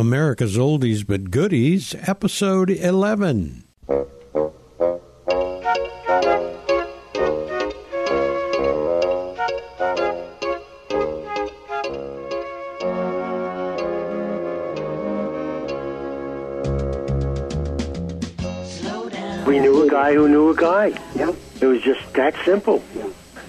America's Oldies but Goodies, Episode 11. We knew a guy who knew a guy. Yeah. It was just that simple.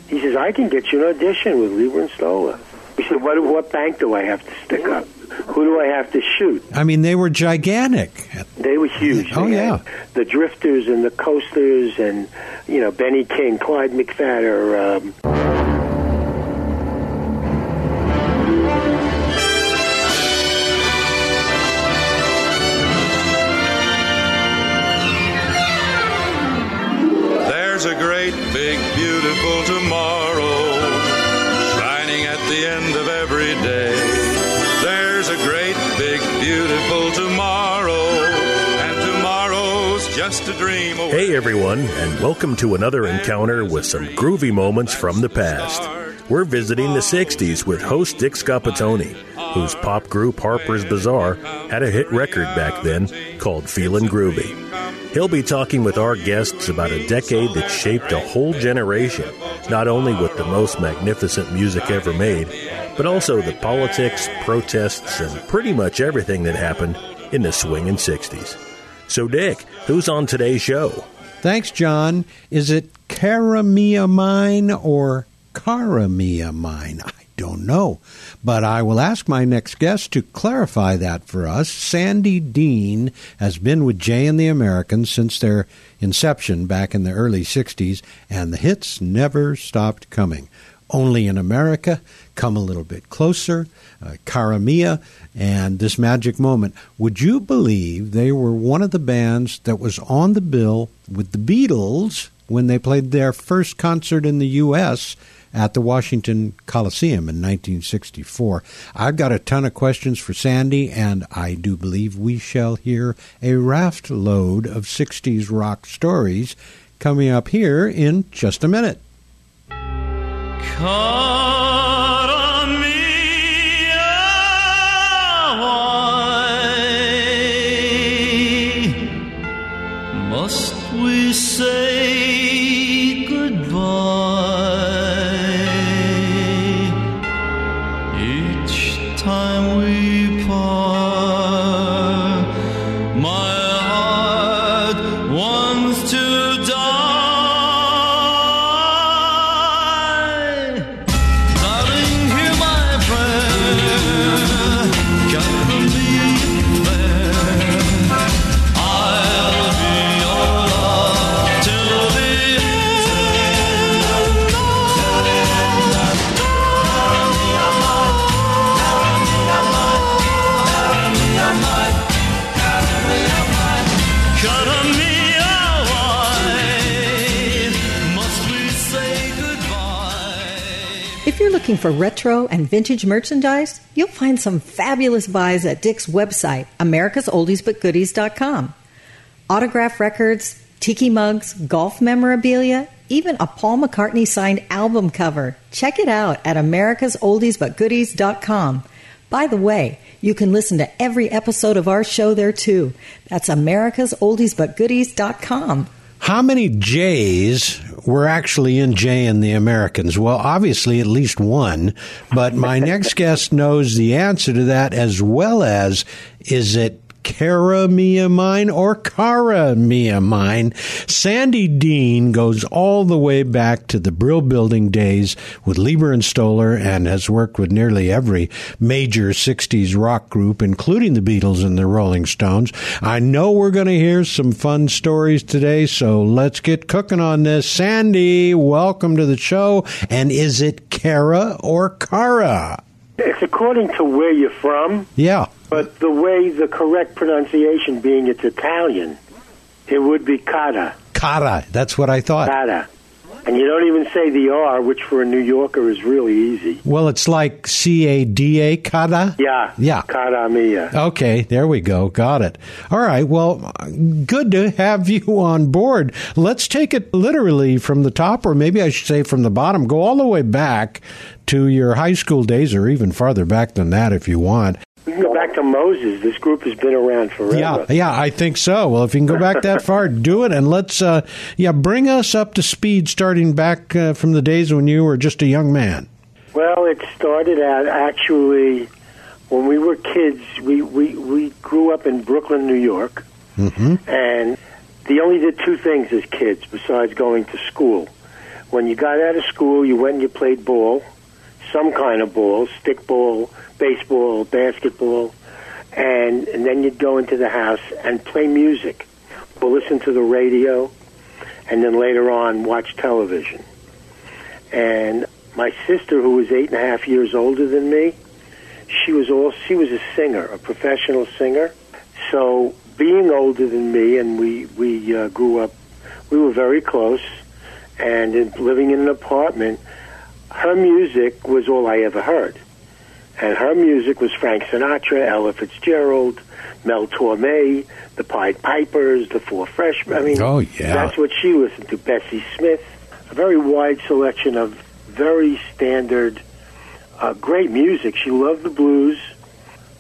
He says, I can get you an audition with Leiber and Stoller. He said, what, what bank do I have to stick up? Who do I have to shoot? I mean, they were gigantic. They were huge. Oh, They yeah. The Drifters and the Coasters and, you know, Benny King, Clyde McPhatter. Um, Hey everyone, and welcome to another encounter with some groovy moments from the past. We're visiting the 60s with host Dick Scoppettone, whose pop group Harper's Bizarre had a hit record back then called Feelin' Groovy. He'll be talking with our guests about a decade that shaped a whole generation, not only with the most magnificent music ever made, but also the politics, protests, and pretty much everything that happened in the swingin' 60s. So, Dick, who's on today's show? Thanks, John. Is it Cara Mia Mine or Cara Mia Mine? I don't know. But I will ask my next guest to clarify that for us. Sandy Deane has been with Jay and the Americans since their inception back in the early 60s, and the hits never stopped coming. Only in America, Come a Little Bit Closer, uh, Cara Mia, and This Magic Moment. Would you believe they were one of the bands that was on the bill with the Beatles when they played their first concert in the U.S. at the Washington Coliseum in 1964? I've got a ton of questions for Sandy, and I do believe we shall hear a raft load of 60s rock stories coming up here in just a minute. Must we say looking for retro and vintage merchandise, you'll find some fabulous buys at Dick's website, americasoldiesbutgoodies.com. Autograph records, tiki mugs, golf memorabilia, even a Paul McCartney signed album cover. Check it out at americasoldiesbutgoodies.com. By the way, you can listen to every episode of our show there too. That's americasoldiesbutgoodies.com. How many J's were actually in Jay and the Americans? Well, obviously at least one, but my next guest knows the answer to that as well as is it Cara Mia Mine or Cara Mia Mine? Sandy Deane goes all the way back to the Brill Building days with Leiber and Stoller and has worked with nearly every major 60s rock group, including the Beatles and the Rolling Stones. I know we're going to hear some fun stories today, so let's get cooking on this. Sandy, welcome to the show. And is it Cara or Cara? It's according to where you're from, Yeah. but the way the correct pronunciation being it's Italian, it would be Cara. Cara. That's what I thought. Cara. And you don't even say the R, which for a New Yorker is really easy. Well, it's like C A D A, Cara? Yeah. Yeah. Cara mia. Okay, there we go. Got it. All right. Well, good to have you on board. Let's take it literally from the top, or maybe I should say from the bottom. Go all the way back to your high school days, or even farther back than that if you want. We can go back to Moses. This group has been around forever. Yeah, yeah, I think so. Well, if you can go back that far, do it, and let's, uh, yeah, bring us up to speed, starting back uh, from the days when you were just a young man. Well, it started out actually when we were kids. We we, we grew up in Brooklyn, New York, hmm and they only did two things as kids besides going to school. When you got out of school, you went and you played ball, some kind of ball, stick ball, baseball, basketball, and, and then you'd go into the house and play music or listen to the radio, and then later on watch television. And my sister, who was eight and a half years older than me, she was all she was a singer, a professional singer. So being older than me, and we we uh, grew up, we were very close, and in, living in an apartment, her music was all I ever heard, and her music was Frank Sinatra, Ella Fitzgerald, Mel Torme, the Pied Pipers, the Four Freshmen. I mean, Oh, yeah. that's what she listened to. Bessie Smith, a very wide selection of very standard, uh, great music. She loved the blues,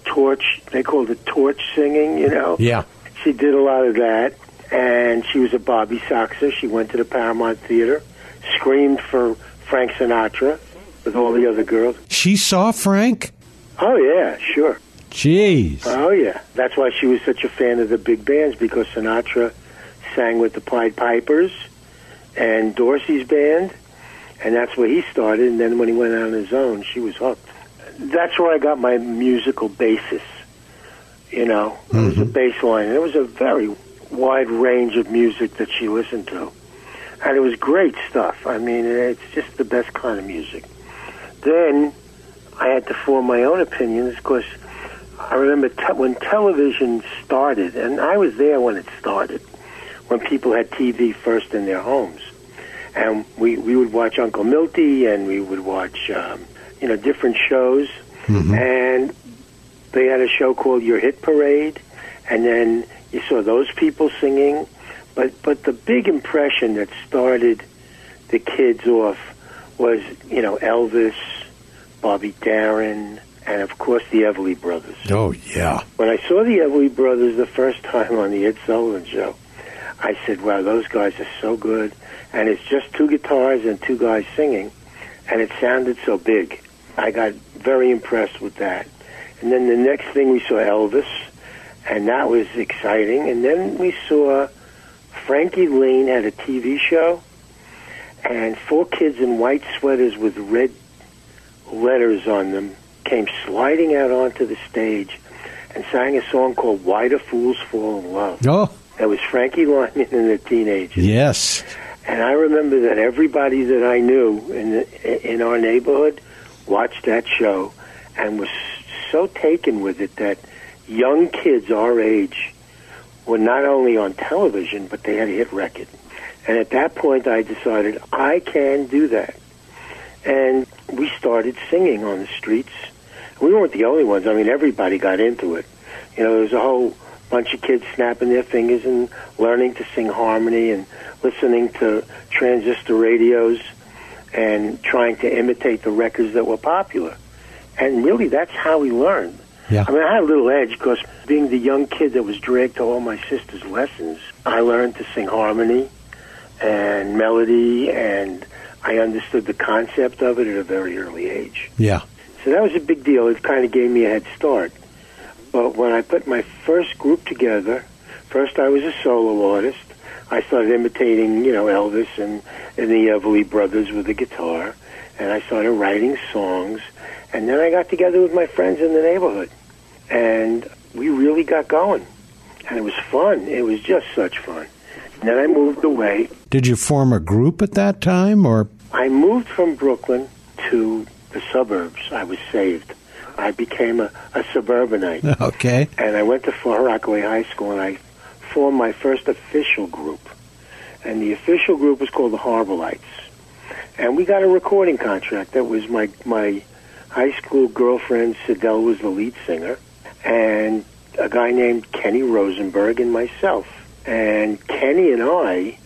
torch. They called it torch singing. You know, Yeah. she did a lot of that, and she was a Bobby Soxer. She went to the Paramount Theater, screamed for Frank Sinatra with all the other girls. She saw Frank? Oh yeah, sure. Jeez. Oh yeah, that's why she was such a fan of the big bands because Sinatra sang with the Pied Pipers and Dorsey's band, and that's where he started. And then when he went out on his own, she was hooked. That's where I got my musical basis. You know, it was a mm-hmm. bass line. And it was a very wide range of music that she listened to, and it was great stuff. I mean, it's just the best kind of music. Then I had to form my own opinions because I remember te- when television started, and I was there when it started, when people had TV first in their homes, and we we would watch Uncle Milty, and we would watch um, you know different shows, and they had a show called Your Hit Parade, and then you saw those people singing, but but the big impression that started the kids off was you know Elvis, Bobby Darin, and of course the Everly Brothers. Oh, yeah. When I saw the Everly Brothers the first time on the Ed Sullivan Show, I said, "Wow, those guys are so good." And it's just two guitars and two guys singing, and it sounded so big. I got very impressed with that. And then the next thing we saw Elvis, and that was exciting. And then we saw Frankie Laine had a TV show, and four kids in white sweaters with red letters on them came sliding out onto the stage and sang a song called "Why Do Fools Fall in Love." Oh, That was Frankie Lymon and the Teenagers. yes. And I remember that everybody that I knew in the, in our neighborhood watched that show and was so taken with it that young kids our age were not only on television but they had a hit record. And at that point, I decided I can do that. And we started singing on the streets. We weren't the only ones. I mean, everybody got into it. You know, there was a whole bunch of kids snapping their fingers and learning to sing harmony and listening to transistor radios and trying to imitate the records that were popular. And really, that's how we learned. Yeah. I mean, I had a little edge because being the young kid that was dragged to all my sister's lessons, I learned to sing harmony and melody, and I understood the concept of it at a very early age. Yeah. So that was a big deal. It kind of gave me a head start. But when I put my first group together, first I was a solo artist. I started imitating, you know, Elvis and, and the Everly Brothers with the guitar, and I started writing songs. And then I got together with my friends in the neighborhood, and we really got going. And it was fun. It was just such fun. And then I moved away. Did you form a group at that time, or? I moved from Brooklyn to the suburbs. I was saved. I became a, a suburbanite. Okay. and I went to Far Rockaway High School, and I formed my first official group. And the official group was called the Harbor Lights. And we got a recording contract. That was my my high school girlfriend, Sidel, was the lead singer, and a guy named Kenny Rosenberg and myself. And Kenny and I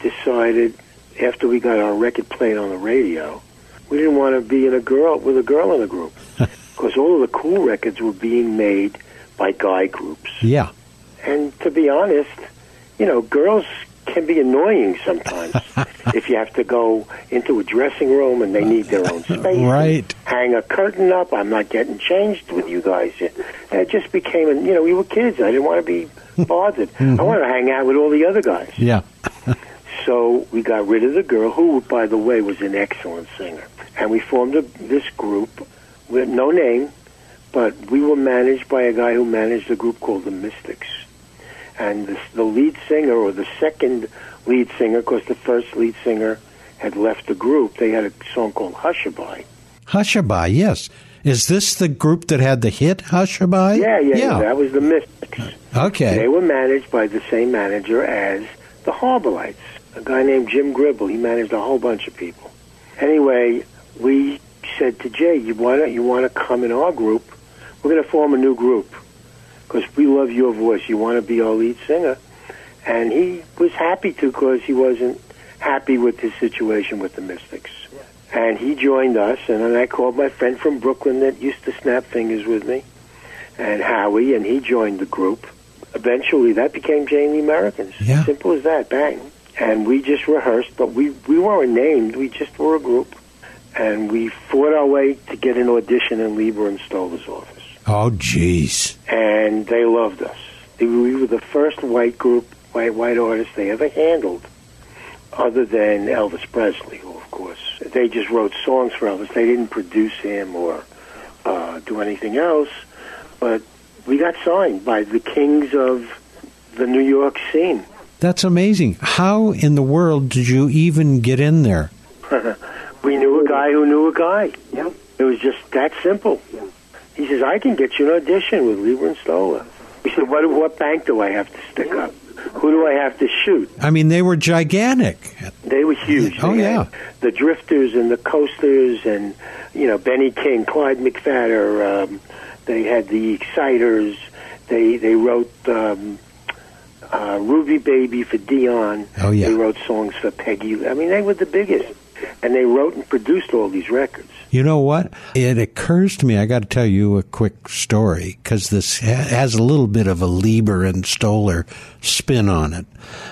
decided after we got our record played on the radio, we didn't want to be in a girl with a girl in a group. because all of the cool records were being made by guy groups. Yeah. And to be honest, you know, girls can be annoying sometimes if you have to go into a dressing room and they need their own space. Right. Hang a curtain up. I'm not getting changed with you guys. And it just became, a, you know, we were kids. I didn't want to be bothered. I mm-hmm. wanted to hang out with all the other guys. Yeah. So we got rid of the girl, who, by the way, was an excellent singer. And we formed a, this group with no name, but we were managed by a guy who managed a group called the Mystics. And the, the lead singer, or the second lead singer, because the first lead singer had left the group, they had a song called Hushaby. Hushabye, yes. Is this the group that had the hit Hushabye? Yeah, yeah, yeah, that was the Mystics. Okay. They were managed by the same manager as the Harbor Lights, a guy named Jim Gribble. He managed a whole bunch of people. Anyway, we said to Jay, "You want to you want to come in our group? We're going to form a new group because we love your voice. You want to be our lead singer?" And he was happy to because he wasn't happy with his situation with the Mystics. And he joined us, and then I called my friend from Brooklyn that used to snap fingers with me, and Howie, and he joined the group. Eventually, that became Jay and the Americans. Yeah. Simple as that, bang. And we just rehearsed, but we, we weren't named. We just were a group. And we fought our way to get an audition in Leiber and Stoller's office. Oh, jeez. And they loved us. We were the first white group, white white artist they ever handled, other than Elvis Presley, who, of course, they just wrote songs for Elvis. They didn't produce him or uh, do anything else. But we got signed by the kings of the New York scene. That's amazing. How in the world did you even get in there? we knew a guy who knew a guy. Yeah. It was just that simple. He says, I can get you an audition with Leiber and Stoller. He said, what, what bank do I have to stick up? Who do I have to shoot? I mean, they were gigantic. They were huge. Oh, They yeah. The Drifters and the Coasters and, you know, Benny King, Clyde McPhatter. Um, they had the Exciters. They, they wrote um, uh, Ruby Baby for Dion. Oh, yeah. They wrote songs for Peggy. I mean, they were the biggest. And they wrote and produced all these records. You know what? It occurs to me, I got to tell you a quick story because this has a little bit of a Leiber and Stoller spin on it.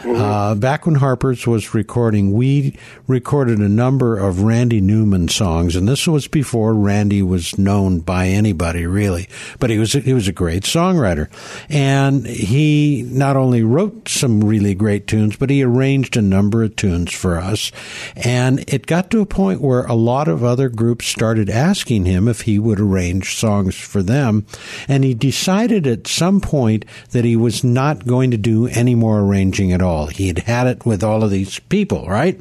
Uh, back when Harper's was recording, we recorded a number of Randy Newman songs, and this was before Randy was known by anybody really. But he was he was a great songwriter, and he not only wrote some really great tunes, but he arranged a number of tunes for us. And it got to a point where a lot of other groups started asking him if he would arrange songs for them, and he decided at some point that he was not going to do any more arranging at all. He had had it with all of these people, right?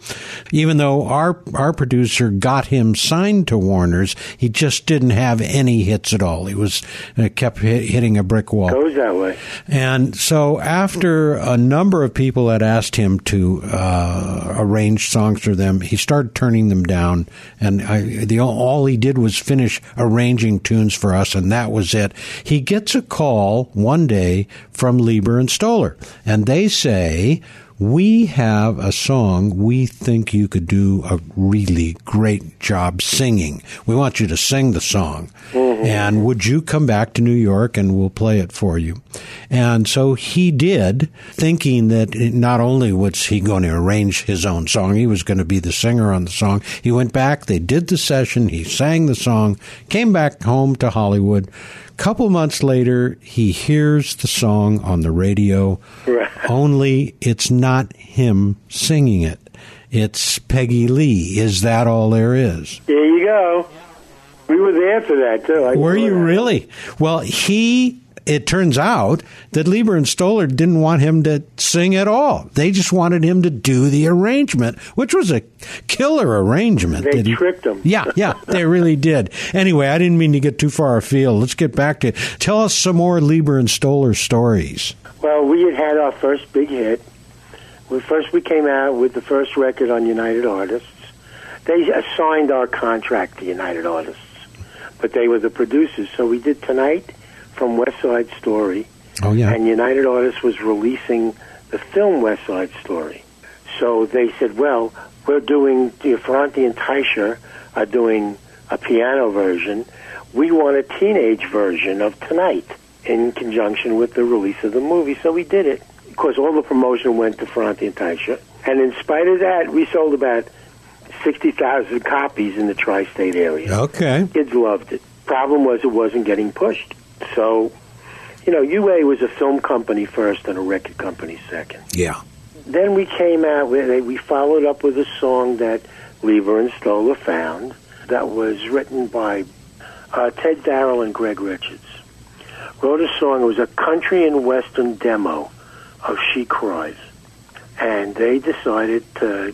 Even though our our producer got him signed to Warner's, he just didn't have any hits at all. He was uh, kept hit, hitting a brick wall. Goes that way. And so, after a number of people had asked him to uh, arrange songs for them, he started turning them down. And I, the all he did was finish arranging tunes for us, and that was it. He gets a call one day from Leiber and Stoller, and they say. We have a song we think you could do a really great job singing. We want you to sing the song. Mm-hmm. And would you come back to New York and we'll play it for you? And so he did, thinking that not only was he going to arrange his own song, he was going to be the singer on the song. He went back, they did the session, he sang the song, came back home to Hollywood. Couple months later, he hears the song on the radio, Right. only it's not him singing it. It's Peggy Lee. Is that all there is? There you go. We were there for that, too. I Were you that. really? Well, he. It turns out that Leiber and Stoller didn't want him to sing at all. They just wanted him to do the arrangement, which was a killer arrangement. They that he- tricked him. Yeah, yeah, they really did. Anyway, I didn't mean to get too far afield. Let's get back to tell us some more Leiber and Stoller stories. Well, we had had our first big hit. We first we came out with the first record on United Artists. They assigned our contract to United Artists, but they were the producers. So we did tonight from West Side Story, Oh yeah, and United Artists was releasing the film West Side Story. So they said, "Well, we're doing the Ferrante and Teicher are doing a piano version. we want a teenage version of Tonight in conjunction with the release of the movie. So we did it. Of course, all the promotion went to Ferrante and Teicher. And in spite of that, we sold about 60,000 copies in the tri-state area. Okay. Kids loved it. Problem was it wasn't getting pushed. So, you know, UA was a film company first and a record company second. Yeah. Then we came out with we followed up with a song that Leiber and Stoller found that was written by uh, Ted Daryll and Greg Richards. Wrote a song. It was a country and western demo of She Cries, and they decided to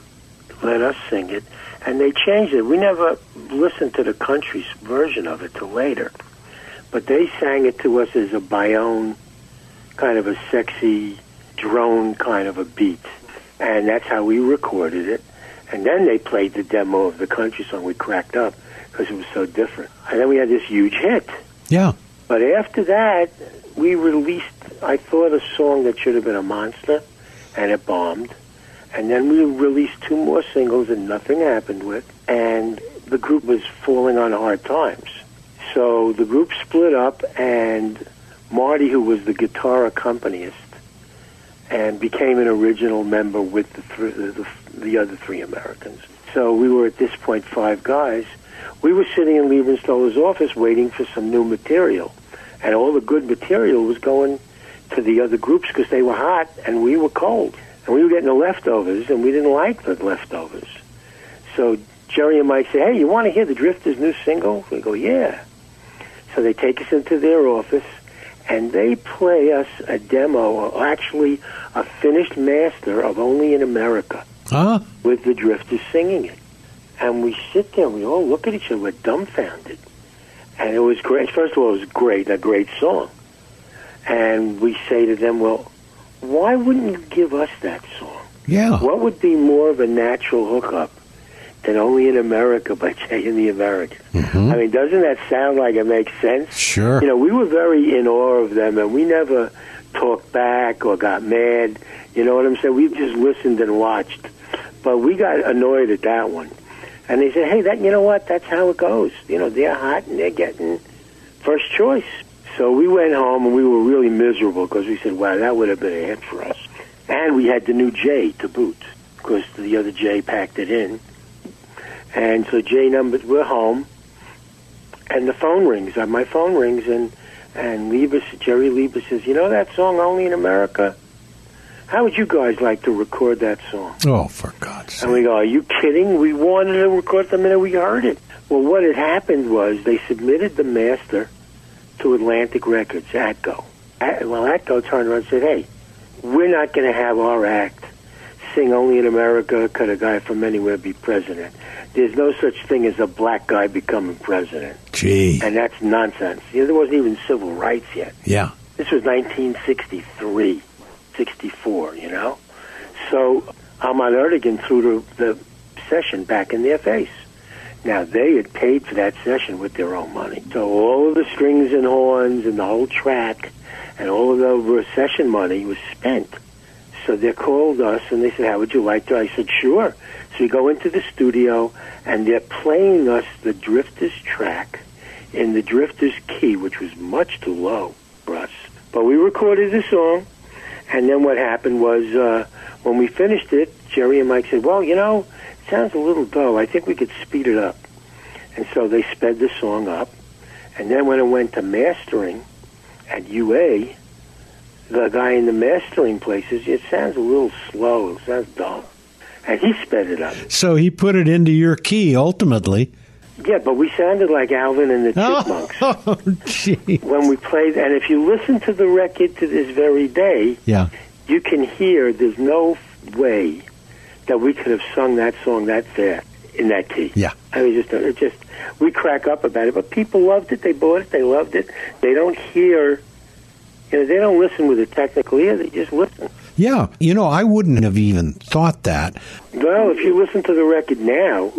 let us sing it, and they changed it. We never listened to the country's version of it till later, but they sang it to us as a baion kind of a sexy drone kind of a beat, and that's how we recorded it. And then they played the demo of the country song. We cracked up because it was so different. And then we had this huge hit. Yeah. But after that, we released, I thought, a song that should have been a monster, and it bombed. And then we released two more singles, and nothing happened with. And the group was falling on hard times. So the group split up, and Marty, who was the guitar accompanist, and became an original member with the, th- the, the other three Americans. So we were at this point five guys. We were sitting in Leiber Stoller's office waiting for some new material, and all the good material was going to the other groups because they were hot and we were cold, and we were getting the leftovers, and we didn't like the leftovers. So Jerry and Mike say, "Hey, you want to hear the Drifters' new single?" We go, "Yeah." So they take us into their office, and they play us a demo, or actually a finished master of Only in America Huh? with the Drifters singing it. And we sit there and we all look at each other, we're dumbfounded. And it was great. First of all, it was great, a great song. And we say to them, well, why wouldn't you give us that song? Yeah. What would be more of a natural hookup than Only in America by Jay and the Americans? Mhm. I mean, doesn't that sound like it makes sense? Sure. You know, we were very in awe of them, and we never talked back or got mad. You know what I'm saying? We just listened and watched. But we got annoyed at that one. And they said, hey, that you know what? That's how it goes. You know, they're hot and they're getting first choice. So we went home and we were really miserable because we said, wow, that would have been a hit for us. And we had the new J to boot because the other J packed it in. And so J numbers, we're home, and the phone rings. My phone rings, and and Liebes, Jerry Liebes says, "You know that song, Only in America? How would you guys like to record that song?" Oh, for God's sake! And we go, "Are you kidding? We wanted to record the minute we heard it." Well, what had happened was they submitted the master to Atlantic Records, Atco. At, well, Atco turned around and said, "Hey, we're not going to have our act sing only in America. Could a guy from anywhere be president? There's no such thing as a black guy becoming president, Gee. and that's nonsense. You know, there wasn't even civil rights yet. Yeah. This was 1963, 64, you know? So Ahmet Ertegun threw the, the session back in their face. Now, they had paid for that session with their own money. So all of the strings and horns and the whole track and all of the session money was spent. So they called us and they said, how would you like to? I said, sure. So we go into the studio and they're playing us the Drifters track in the Drifters key, which was much too low for us. But we recorded the song, and then what happened was uh, when we finished it, Jerry and Mike said, well, you know, it sounds a little dull. I think we could speed it up. And so they sped the song up. And then when it went to mastering at UA, the guy in the mastering places, it sounds a little slow. It sounds dull. And he sped it up. So he put it into your key ultimately. Yeah, but we sounded like Alvin and the oh, Chipmunks Oh, gee. when we played. And if you listen to the record to this very day, Yeah. you can hear there's no way that we could have sung that song that fast in that key. Yeah. I mean, just it just we crack up about it, but people loved it. They bought it. They loved it. They don't hear, you know, they don't listen with a technical ear. They just listen. Yeah. You know, I wouldn't have even thought that. Well, if you listen to the record now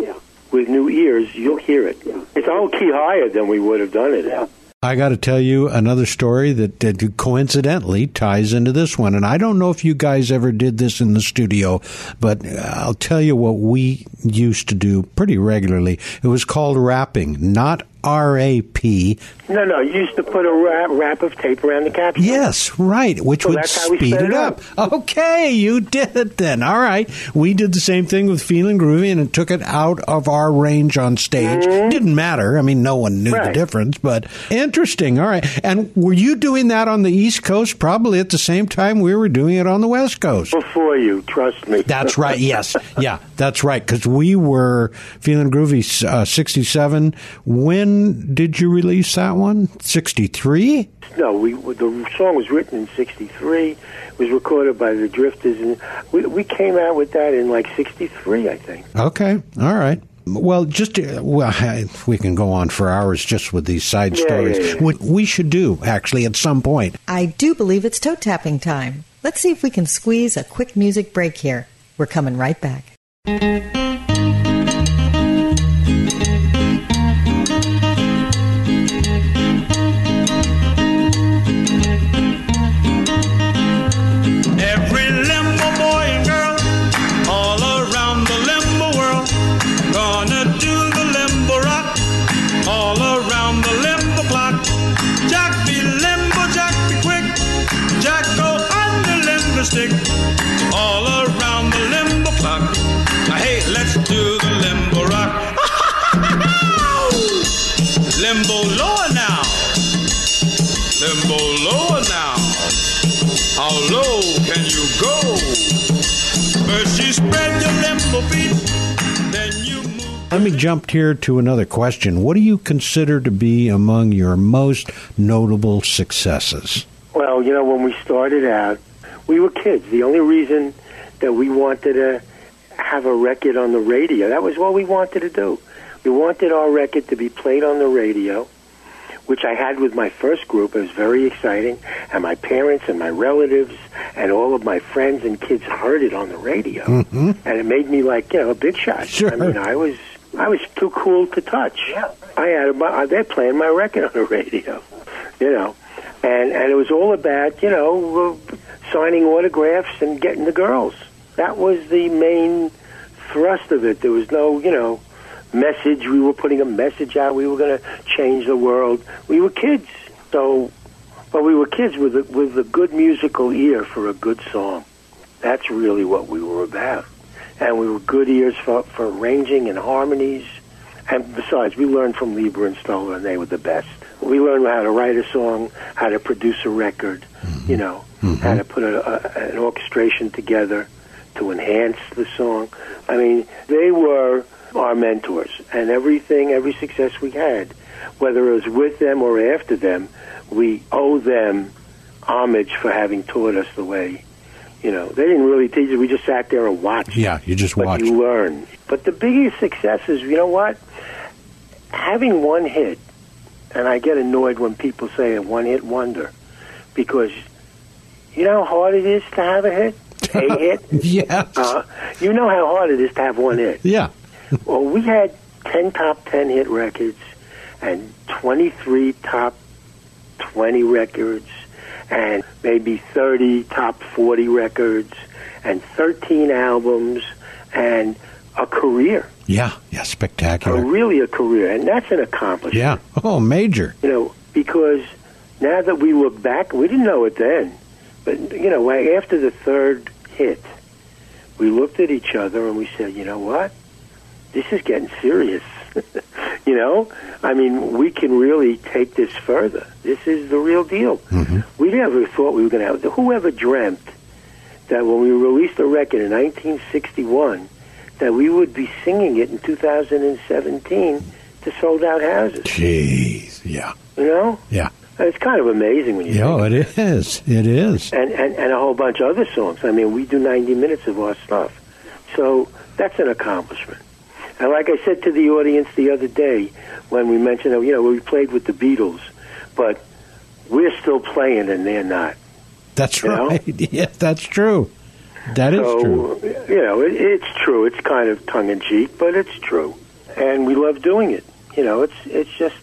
with new ears, you'll hear it. It's a whole key higher than we would have done it. at. I got to tell you another story that, that coincidentally ties into this one. And I don't know if you guys ever did this in the studio, but I'll tell you what we used to do pretty regularly. It was called rapping, not R A P. No, no, you used to put a wrap, wrap of tape around the capsule. Yes, right, which So would that's how we speed it up. up. Okay, you did it then. All right. We did the same thing with Feeling Groovy and it took it out of our range on stage. Didn't matter. I mean, no one knew the Mm-hmm. Difference, but interesting. All right. And were you doing that on the East Coast probably at the same time we were doing it on the West Coast? Before you, trust me. That's right. Yes. Yeah, that's right. Because we were feeling groovy. Uh, Sixty-seven. When did you release that one? Sixty-three. No, we the song was written in '63. It Was recorded by the Drifters, and we we came out with that in like '63, I think. Okay. All right. Well, just uh, well, we can go on for hours just with these side Yeah, stories. yeah, yeah. What we should do actually at some point. I do believe it's toe tapping time. Let's see if we can squeeze a quick music break here. We're coming right back. Let me jump here to another question. What do you consider to be among your most notable successes? Well, you know, when we started out, we were kids. The only reason that we wanted to have a record on the radio, that was what we wanted to do. We wanted our record to be played on the radio, which I had with my first group. It was very exciting. And my parents and my relatives and all of my friends and kids heard it on the radio. Mm-hmm. And it made me like, you know, a big shot. Sure. I mean, I was I was too cool to touch. I had my, they're playing my record on the radio, you know, and and it was all about you know signing autographs and getting the girls. That was the main thrust of it. There was no you know message. We were putting a message out. We were going to change the world. We were kids, so but we were kids with a, with a good musical ear for a good song. That's really what we were about and we were good ears for, for arranging and harmonies. And besides, we learned from Leiber and Stoller, and they were the best. We learned how to write a song, how to produce a record, you know, mm-hmm. how to put a, a, an orchestration together to enhance the song. I mean, they were our mentors, and everything, every success we had, whether it was with them or after them, we owe them homage for having taught us the way. You know, they didn't really teach us. We just sat there and watched Yeah, you just but watch. you learn. But the biggest success is, you know what? Having one hit, and I get annoyed when people say a one hit wonder, because you know how hard it is to have a hit? A hit? yes. Uh, you know how hard it is to have one hit. yeah. Well, we had 10 top 10 hit records and 23 top 20 records and maybe 30 top 40 records and 13 albums and a career. Yeah. Yeah. A Spectacular. really a career. And that's an accomplishment. Yeah. Oh, major. You know, because now that we look back, we didn't know it then. But, you know, after the third hit, we looked at each other and we said, you know what? This is getting serious. you know? I mean, we can really take this further. This is the real deal. Mm-hmm. We never thought we were going to have. Whoever dreamt that when we released a record in 1961, that we would be singing it in 2017 to sold out houses? Jeez. Yeah. You know? Yeah. And It's kind of amazing when you Yeah, think it is. It is. and, and and a whole bunch of other songs. I mean, we do 90 minutes of our stuff, so that's an accomplishment. And like I said to the audience the other day when we mentioned, that, you know, we played with the Beatles, but we're still playing and they're not. That's You know? right. Yeah, that's true. That is so true. you know, it, it's true. It's kind of tongue in cheek, but it's true, and we love doing it. You know, it's it's just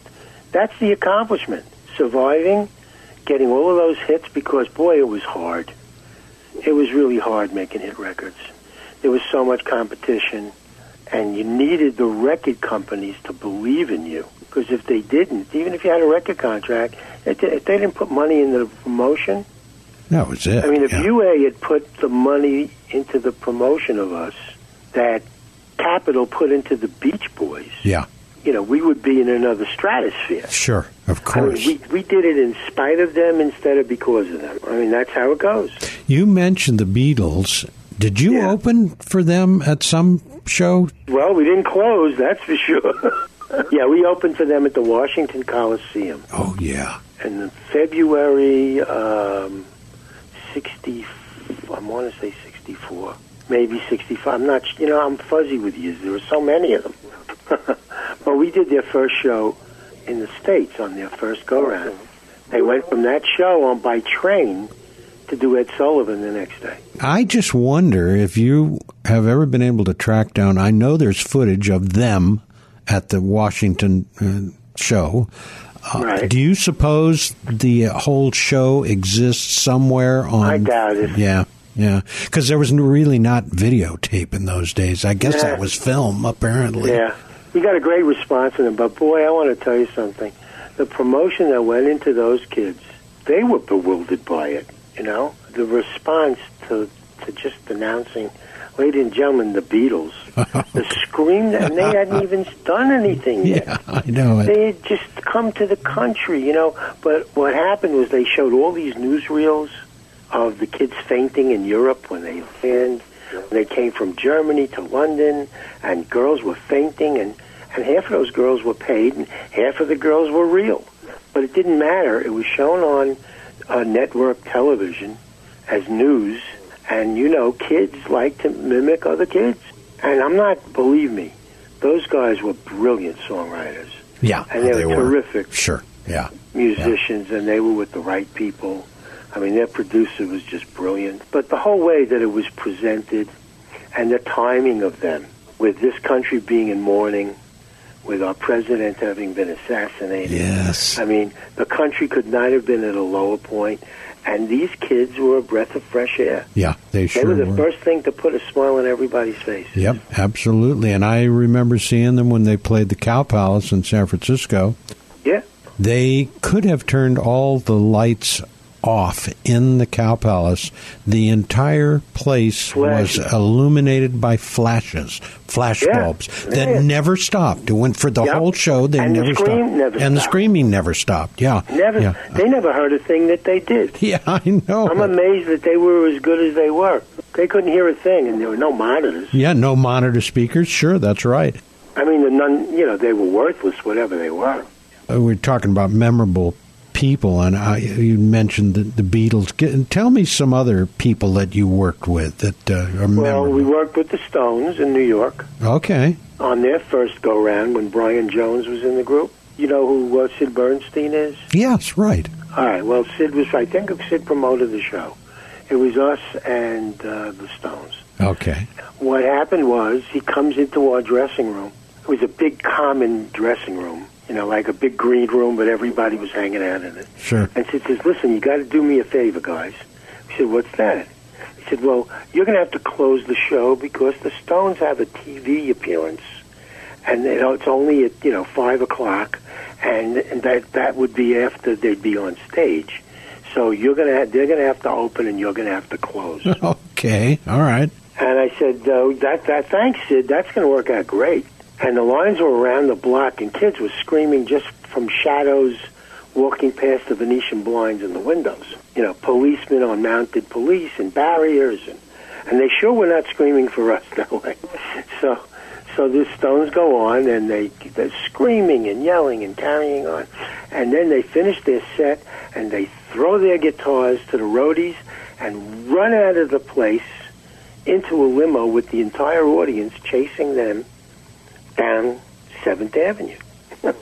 that's the accomplishment. Surviving, getting all of those hits because boy, it was hard. It was really hard making hit records. There was so much competition. And you needed the record companies to believe in you. Because if they didn't, even if you had a record contract, if they, didn't put money into the promotion, That was it. I mean, if yeah. UA had put the money into the promotion of us that Capitol put into the Beach Boys, Yeah, you know, we would be in another stratosphere. sure, of I course. mean, we, we did it in spite of them instead of because of them. I mean, that's how it goes. you mentioned the Beatles. Did you Yeah. open for them at some show? Well, we didn't close, that's for sure. yeah, we opened for them at the Washington Coliseum Oh yeah. And in February um, 60, I want to say 64, maybe 65. I'm not, you know, I'm fuzzy with years. There were so many of them. but we did their first show in the States on their first go round. They went from that show on by train to do Ed Sullivan the next day. I just wonder if you have ever been able to track down. I know there's footage of them at the Washington uh, show. Uh, Right. Do you suppose the whole show exists somewhere on? I doubt it. Yeah, yeah, because there was really not videotape in those days. I guess Yeah. that was film, apparently. Yeah, we got a great response from them. But boy, I want to tell you something. The promotion that went into those kids, they were bewildered by it. You know, the response to to just announcing, ladies and gentlemen, the Beatles, the scream, and they hadn't even done anything yet. Yeah, I know it. They had just come to the country, you know. But what happened was they showed all these newsreels of the kids fainting in Europe when they. When they came from Germany to London, and girls were fainting, and and half of those girls were paid, and half of the girls were real. But it didn't matter. It was shown on uh, network television as news, and you know, kids like to mimic other kids. And I'm not, believe me, those guys were brilliant songwriters Yeah, and they, were, terrific Sure. Yeah. musicians, and they were with the right people. I mean, their producer was just brilliant. But the whole way that it was presented, and the timing of them, with this country being in mourning, with our president having been assassinated. Yes. I mean, the country could not have been at a lower point, and these kids were a breath of fresh air. Yeah, they They sure were the were. first thing to put a smile on everybody's face. Yep, absolutely. And I remember seeing them when they played the Cow Palace in San Francisco. Yeah. They could have turned all the lights off in the Cow Palace. The entire place Flashes. was illuminated by flashes, flash Yeah. bulbs that Yeah. never stopped. It went for the Yep. whole show. They And the never scream stopped, never and the screaming never stopped. Yeah, Never, Yeah, they never heard a thing that they did. yeah I know. I'm amazed that they were as good as they were. They couldn't hear a thing, and there were no monitors. yeah, no monitor speakers. Sure, that's right. I mean, the none, you know, they were worthless, whatever they were. Uh, we're talking about memorable people, and I, you mentioned the, the Beatles. Get, tell me some other people that you worked with that uh, are Well, memorable. we worked with the Stones in New York okay. on their first go round when Brian Jones was in the group. You know who uh, Sid Bernstein is? Yes, right. All right. Well, Sid was. I think Sid promoted the show. It was us and uh, the Stones. Okay. What happened was he comes into our dressing room. It was a big common dressing room, you know, like a big green room, but everybody was hanging out in it. Sure. And Sid says, "Listen, you got to do me a favor, guys." We said, "What's that?" He said, "Well, you're going to have to close the show because the Stones have a TV appearance, and you know, it's only at you know five o'clock, and, and that that would be after they'd be on stage. So you're gonna ha- they're going to have to open, and you're going to have to close." Okay. All right. And I said, uh, that, that, thanks, Sid. That's going to work out great. And the lines were around the block, and kids were screaming just from shadows walking past the Venetian blinds in the windows. You know, policemen on mounted police and barriers, and, and they sure were not screaming for us that way. So, so the Stones go on, and they, they're screaming and yelling and carrying on. And then they finish their set, and they throw their guitars to the roadies and run out of the place into a limo with the entire audience chasing them down Seventh Avenue.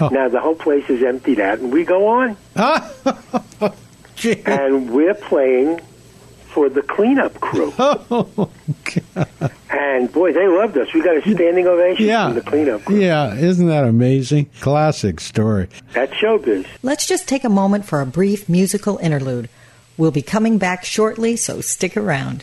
Oh. Now the whole place is emptied out, and we go on, Gee. and we're playing for the cleanup crew. Oh, And boy, they loved us. We got a standing ovation yeah. from the cleanup crew. Yeah. Isn't that amazing? Classic story. That's showbiz. Let's just take a moment for a brief musical interlude. We'll be coming back shortly, so stick around.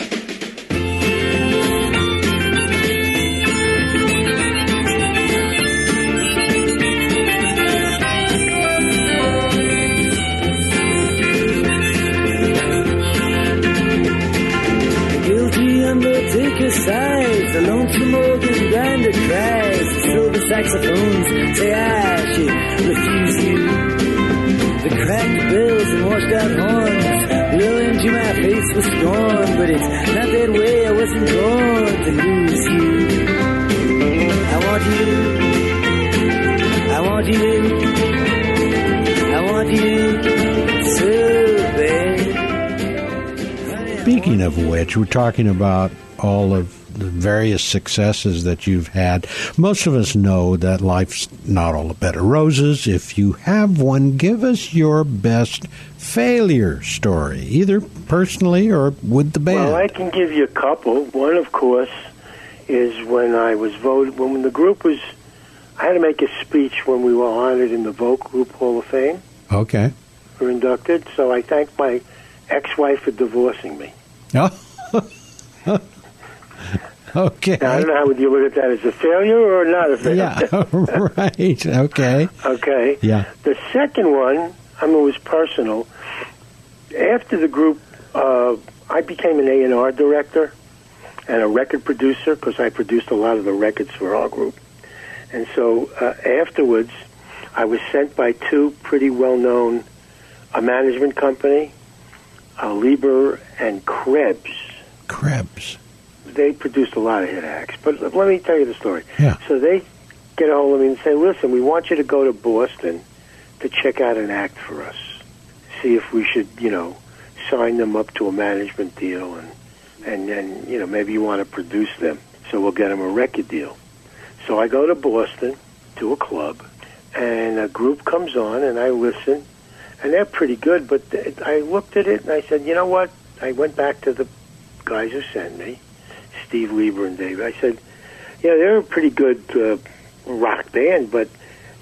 Out horns blow into my face with scorn, but it's not that way. I wasn't born to lose you. I want you. I want you. I want you. Speaking of which, we're talking about all of the various successes that you've had. Most of us know that life's not all a bed of roses. If you have one, give us your best failure story, either personally or with the band. Well, I can give you a couple. One, of course, is when I was voted, when the group was, I had to make a speech when we were honored in the Vocal Group Hall of Fame. Okay. We were inducted. So I thanked my ex-wife for divorcing me. Oh. okay. Now, I don't know how would you look at that as a failure or not a failure. Yeah. right. Okay. Okay. Yeah. The second one, I mean, was personal. After the group, uh, I became an A and R director and a record producer because I produced a lot of the records for our group. And so uh, afterwards, I was sent by two pretty well-known a management company, uh, Leber and Krebs. Krebs. They produced a lot of hit acts. But let me tell you the story. Yeah. So they get a hold of me and say, listen, we want you to go to Boston to check out an act for us. See if we should, you know, sign them up to a management deal and, and then, you know, maybe you want to produce them. So we'll get them a record deal. So I go to Boston to a club and a group comes on and I listen and they're pretty good, but I looked at it and I said, you know what? I went back to the guys who sent me, Steve Leber and Dave. I said, yeah, they're a pretty good uh, rock band, but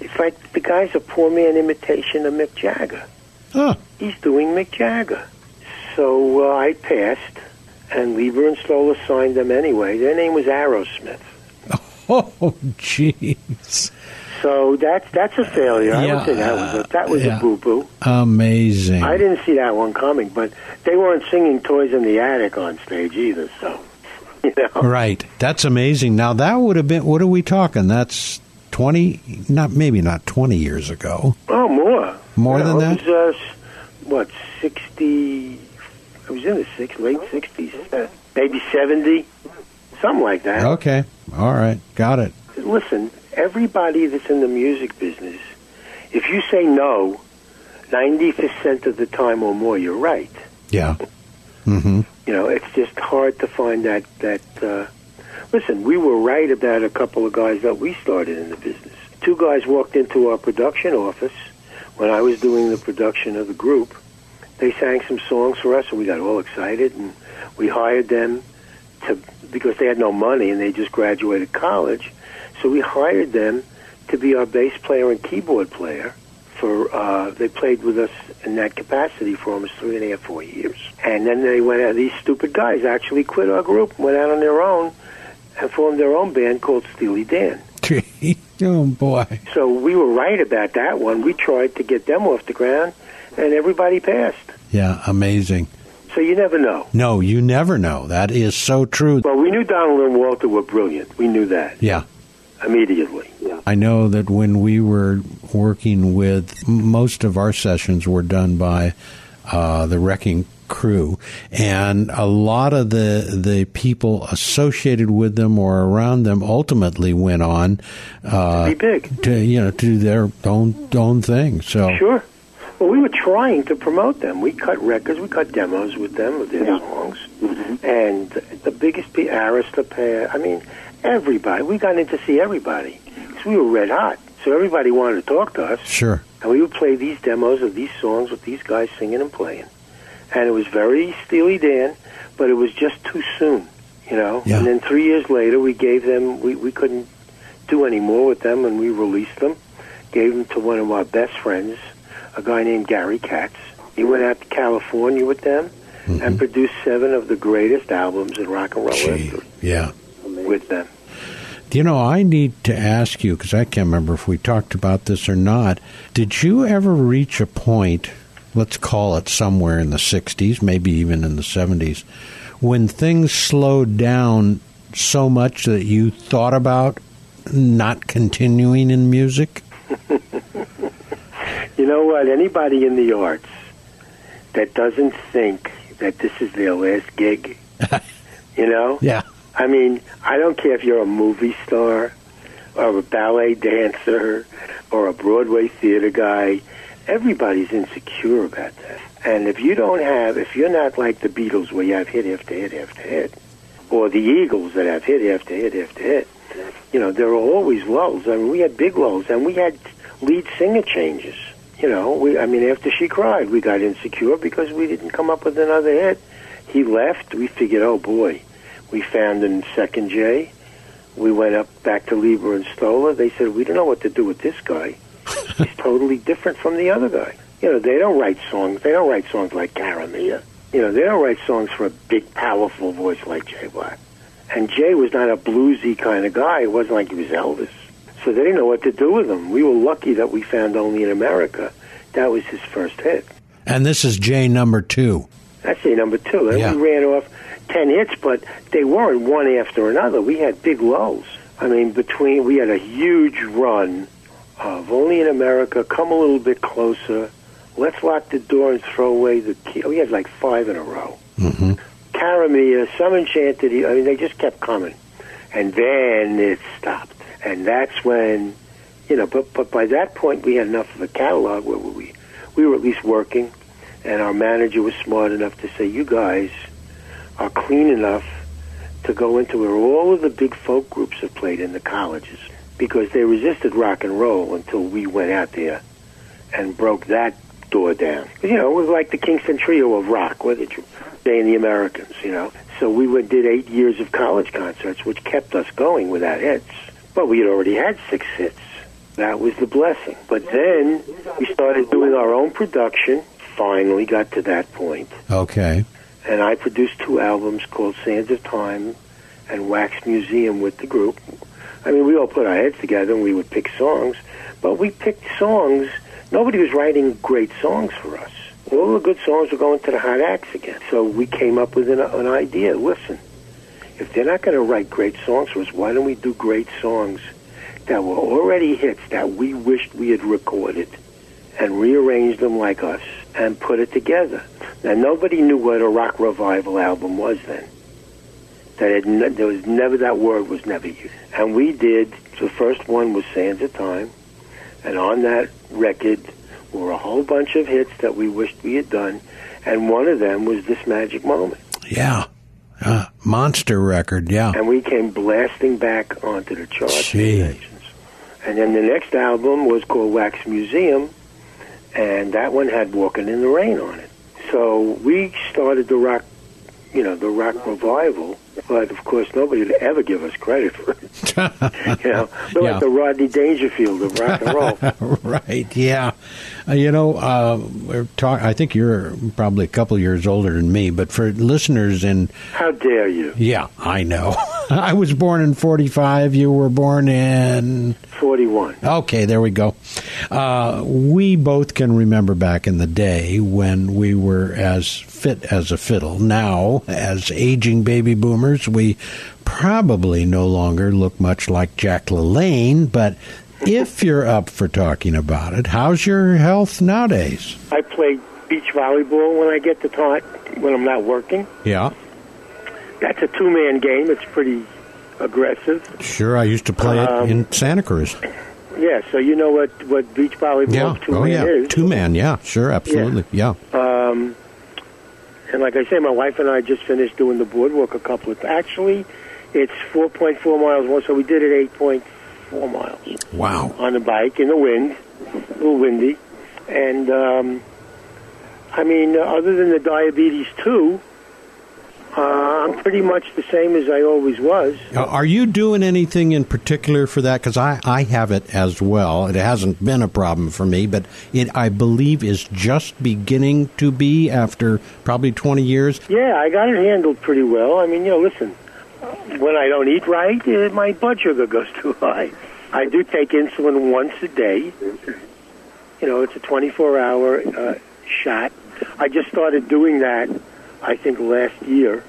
it's like the guy's a poor man imitation of Mick Jagger. Huh. He's doing Mick Jagger. So uh, I passed, and Leiber and Stoller signed them anyway. Their name was Aerosmith. Oh, jeez. So that's that's a failure. I Yeah, would say that was a, that was yeah. a boo boo. Amazing. I didn't see that one coming, but they weren't singing "Toys in the Attic" on stage either. So, you know, Right. That's amazing. Now that would have been what are we talking? That's 20 not maybe not 20 years ago. oh, more, More You than that? Was, uh, what sixty? It was in the six, late sixties, uh, maybe seventy, something like that. Okay. All right. Got it. listen, everybody that's in the music business, if you say no, 90% of the time or more, you're right. Yeah. Mhm. You know, it's just hard to find that, that, uh, listen, we were right about a couple of guys that we started in the business. Two guys walked into our production office when I was doing the production of the group. They sang some songs for us and we got all excited and we hired them to, because they had no money and they just graduated college. So we hired them to be our bass player and keyboard player. For uh, they played with us in that capacity for almost three and a half, four years. And then they went out. These stupid guys actually quit our group, went out on their own, and formed their own band called Steely Dan. oh boy. So we were right about that one. We tried to get them off the ground, and everybody passed. Yeah, amazing. So you never know. No, you never know. That is so true. Well, we knew Donald and Walter were brilliant. We knew that Yeah. Immediately. Yeah. I know that when we were working with, most of our sessions were done by uh, the Wrecking Crew, and a lot of the the people associated with them or around them ultimately went on uh, Be big. to you know to do their own own thing. So Sure. Well, we were trying to promote them. We cut records, we cut demos with them of their songs, and the biggest pe Aristopathe. I mean, everybody. We got in to see everybody because we were red hot. So everybody wanted to talk to us, sure, and we would play these demos of these songs with these guys singing and playing. And it was very Steely Dan, but it was just too soon, you know. Yeah. And then three years later, we gave them. We we couldn't do any more with them, and we released them. Gave them to one of our best friends, a guy named Gary Katz. He went out to California with them and mm-hmm. produced seven of the greatest albums in rock and roll Gee, history yeah. With them. You know, I need to ask you because I can't remember if we talked about this or not. Did you ever reach a point, let's call it somewhere in the 60s, maybe even in the 70s, when things slowed down so much that you thought about not continuing in music? You know what? Anybody in the arts that doesn't think that this is their last gig, you know? Yeah. I mean, I don't care if you're a movie star or a ballet dancer or a Broadway theater guy. Everybody's insecure about that. And if you don't have, if you're not like the Beatles where you have hit after hit after hit, or the Eagles that have hit after hit after hit, you know, there are always lulls. I mean, we had big lulls, and we had lead singer changes. You know, we, I mean, after she cried, we got insecure because we didn't come up with another hit. He left. We figured, oh boy, we found in second J. We went up back to Leiber and Stoller. They said, we don't know what to do with this guy. He's totally different from the other guy. You know, they don't write songs. They don't write songs like Cara Mia. You know, they don't write songs for a big, powerful voice like Jay Black. And Jay was not a bluesy kind of guy. It wasn't like he was Elvis. So they didn't know what to do with him. We were lucky that we found only in America. That was his first hit. And this is J number two. That's a number two. Yeah. we ran off ten hits, but they weren't one after another. We had big lows. I mean, between we had a huge run of only in America. Come a little bit closer. Let's lock the door and throw away the key. We had like five in a row. hmm Cara Mia, some enchanted. I mean, they just kept coming, and then it stopped. And that's when, you know. But but by that point, we had enough of a catalog where we we were at least working, and our manager was smart enough to say, "You guys are clean enough to go into where all of the big folk groups have played in the colleges because they resisted rock and roll until we went out there and broke that door down. You know, it was like the Kingston Trio of rock, whether you say in the Americans, you know. So we went, did eight years of college concerts, which kept us going without hits. But we had already had six hits. That was the blessing. But then we started doing our own production. Finally got to that point. Okay. And I produced two albums called Sands of Time and Wax Museum with the group. I mean, we all put our heads together and we would pick songs, but we picked songs. Nobody was writing great songs for us. All the good songs were going to the hot acts again. So we came up with an, an idea. Listen, if they're not going to write great songs for us, why don't we do great songs that were already hits that we wished we had recorded and rearranged them like us and put it together? Now, nobody knew what a rock revival album was then. That ne- there was never that word was never used, and we did. The first one was "Sands of Time," and on that record were a whole bunch of hits that we wished we had done, and one of them was "This Magic Moment." Yeah. Uh, monster record. Yeah. and we came blasting back onto the charts. Gee. And then the next album was called Wax Museum, and that one had Walking in the Rain on it. So we started the rock, you know, the rock revival, but of course nobody would ever give us credit for it. you know, we're Yeah. like the Rodney Dangerfield of rock and roll. right. Yeah. Uh, you know, uh, we're talk- I think you're probably a couple years older than me, but for listeners in, How dare you? yeah, I know. I was born in 45. You were born in. 41. Okay, there we go. Uh, we both can remember back in the day when we were as fit as a fiddle. Now, as aging baby boomers, we probably no longer look much like Jack LaLanne, but if you're up for talking about it, how's your health nowadays? I play beach volleyball when I get the time, when I'm not working. Yeah, That's a two man game. It's pretty aggressive. sure. I used to play it Um, in Santa Cruz. Yeah, so you know what, what beach volleyball Yeah. two Oh, man yeah. is. Two man. Yeah, sure. Absolutely. Yeah. Um, and like I say, my wife and I just finished doing the boardwalk a couple of. Actually, it's 4.4 miles more, so we did it 8.4 miles Wow. on the bike in the wind, a little windy, and um, I mean, uh, other than the diabetes too, uh, I'm pretty much the same as I always was. Are you doing anything in particular for that? Because I, I have it as well. It hasn't been a problem for me, but it, I believe, is just beginning to be after probably 20 years. Yeah, I got it handled pretty well. I mean, you know, listen, when I don't eat right, uh, my blood sugar goes too high. I do take insulin once a day. You know, it's a 24 hour uh, shot. I just started doing that, I think, last year.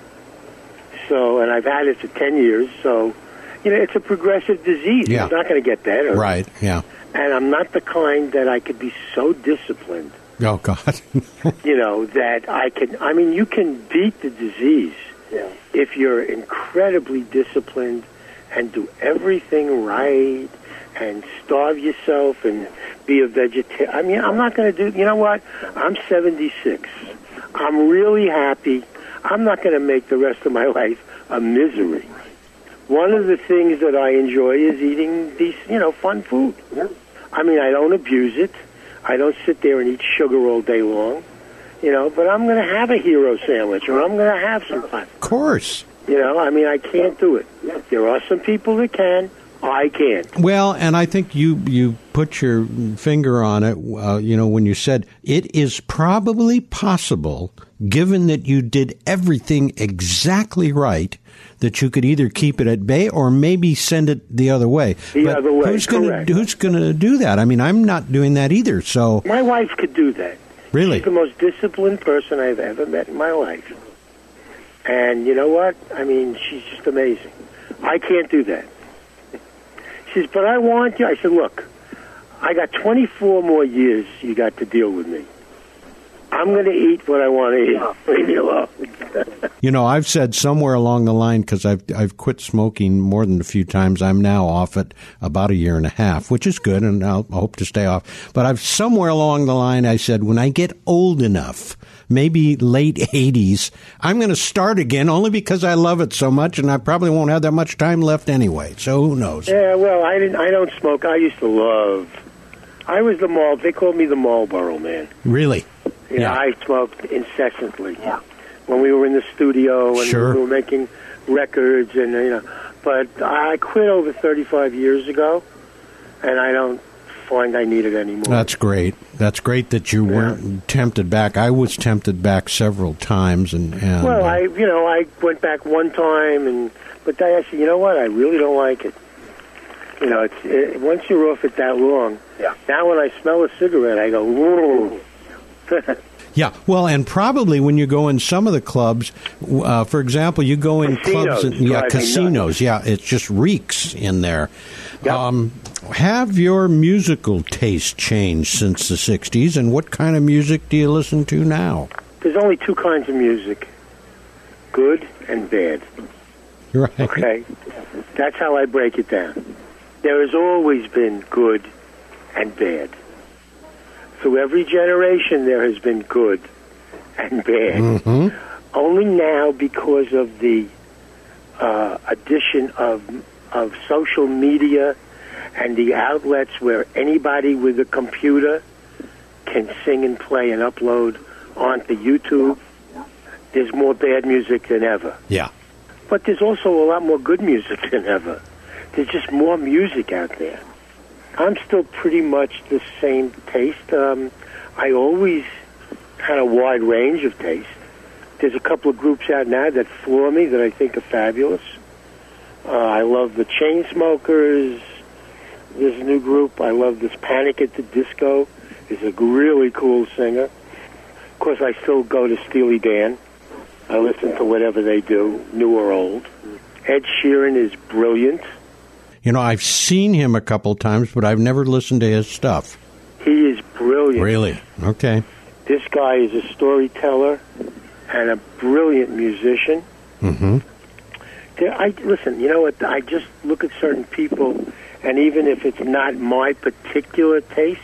So, and I've had it for 10 years. So, you know, it's a progressive disease. Yeah. It's not going to get better. Right. Yeah. And I'm not the kind that I could be so disciplined, Oh God. you know, that I can. I mean, you can beat the disease if you're incredibly disciplined and do everything right and starve yourself and be a vegetarian. I mean, I'm not going to do. You know what? I'm 76. I'm really happy. I'm not going to make the rest of my life a misery. One of the things that I enjoy is eating these, you know, fun food. I mean, I don't abuse it. I don't sit there and eat sugar all day long, you know. But I'm going to have a hero sandwich, or I'm going to have some fun. of course. You know, I mean, I can't do it. There are some people that can. I can't. Well, and I think you you put your finger on it. Uh, you know, when you said it is probably possible, given that you did everything exactly right, that you could either keep it at bay or maybe send it the other way. The but other way, who's gonna who's going to do that? I mean, I'm not doing that either. So My wife could do that. really, She's the most disciplined person I've ever met in my life. And you know what? I mean, she's just amazing. I can't do that. She says, but I want you. I said, look, I got 24 more years you got to deal with me. I'm going to eat what I want to eat. Leave me alone. You know, I've said somewhere along the line because I've I've quit smoking more than a few times. I'm now off it about a year and a half, which is good, and I'll I hope to stay off. But I've somewhere along the line I said when I get old enough, maybe late 80s, I'm going to start again only because I love it so much, and I probably won't have that much time left anyway. So who knows? Yeah, well, I didn't. I don't smoke. I used to love. I was the mall. They called me the Marlboro man. Really? You know, Yeah. I smoked incessantly. Yeah. When we were in the studio and Sure. we were making records and you know, but I quit over 35 years ago, and I don't find I need it anymore. That's great. That's great that you weren't tempted back. I was tempted back several times, and, and well, uh, I you know I went back one time and but then I said, you know what, I really don't like it. You know, it's it, once you're off it that long. Yeah. Now when I smell a cigarette, I go, whoa. Yeah, well, and probably when you go in some of the clubs, uh, for example, you go in Casinos clubs, and, yeah, casinos, yeah, it just reeks in there. Yep. Um, have your musical taste changed since the '60s, and what kind of music do you listen to now? There's only two kinds of music: good and bad. Right. Okay, that's how I break it down. There has always been good and bad. Through every generation, there has been good and bad. hmm Only now, because of the uh, addition of of social media and the outlets where anybody with a computer can sing and play and upload onto YouTube, there's more bad music than ever. Yeah. But there's also a lot more good music than ever. There's just more music out there. I'm still pretty much the same taste. Um, I always had a wide range of taste. There's a couple of groups out now that floor me that I think are fabulous. Uh, I love the Chainsmokers. A new group. I love this Panic at the Disco. Is a really cool singer. Of course, I still go to Steely Dan. I listen to whatever they do, new or old. Ed Sheeran is brilliant. You know, I've seen him a couple times, but I've never listened to his stuff. He is brilliant. Really? Okay. This guy is a storyteller and a brilliant musician. hmm I listen. You know what? I just look at certain people, and even if it's not my particular taste,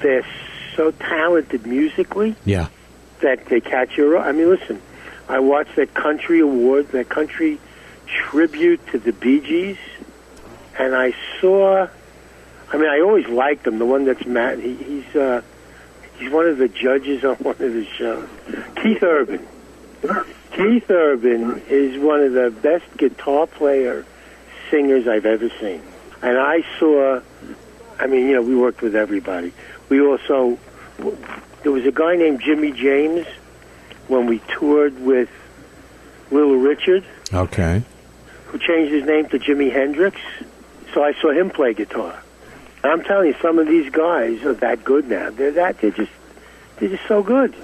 they're so talented musically Yeah. that they catch your. eye. I mean, listen. I watched that country award, that country tribute to the Bee Gees, and I saw. I mean, I always liked him. The one that's Matt. He, he's uh, he's one of the judges on one of the shows. Keith Urban. Keith Urban is one of the best guitar player singers I've ever seen. And I saw, I mean, you know, we worked with everybody. We also, there was a guy named Jimmy James when we toured with Little Richard, Okay. who changed his name to Jimi Hendrix. So I saw him play guitar. I'm telling you, some of these guys are that good now. They're that, they're just, they're just so good.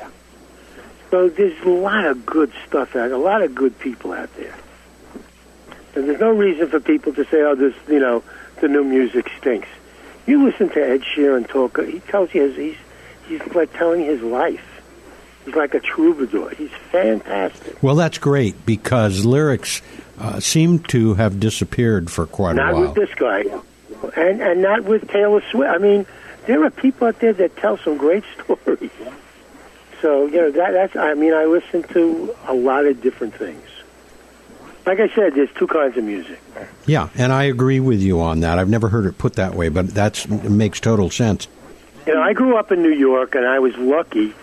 So there's a lot of good stuff out, a lot of good people out there. And there's no reason for people to say, "Oh, this, you know, the new music stinks." You listen to Ed Sheeran talk; he tells you his, he's he's like telling his life. He's like a troubadour. He's fantastic. Well, that's great because lyrics uh, seem to have disappeared for quite not a while. Not with this guy, and and not with Taylor Swift. I mean, there are people out there that tell some great stories. So you know that that's. I mean, I listen to a lot of different things. Like I said, there's two kinds of music. Yeah, and I agree with you on that. I've never heard it put that way, but that makes total sense. You know, I grew up in New York, and I was lucky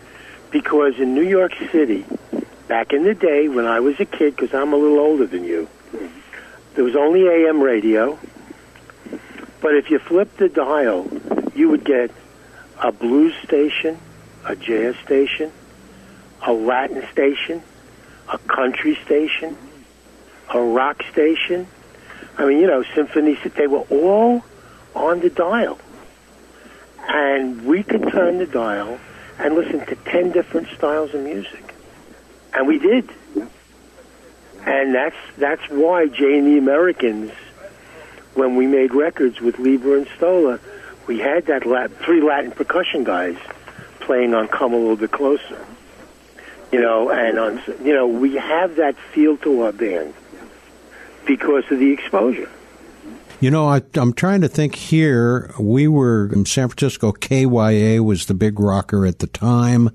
because in New York City, back in the day when I was a kid, because I'm a little older than you, there was only AM radio. But if you flipped the dial, you would get a blues station, a jazz station, a Latin station, a country station, a rock station. I mean, you know, symphonies, they were all on the dial. And we could turn the dial and listen to 10 different styles of music. And we did. And that's that's why Jay and the Americans, when we made records with Leiber and Stoller, we had that Lat- three Latin percussion guys playing on "Come a Little Bit Closer." You know, and on you know we have that feel to our band because of the exposure. You know, I, I'm trying to think here. We were in San Francisco. KYA was the big rocker at the time.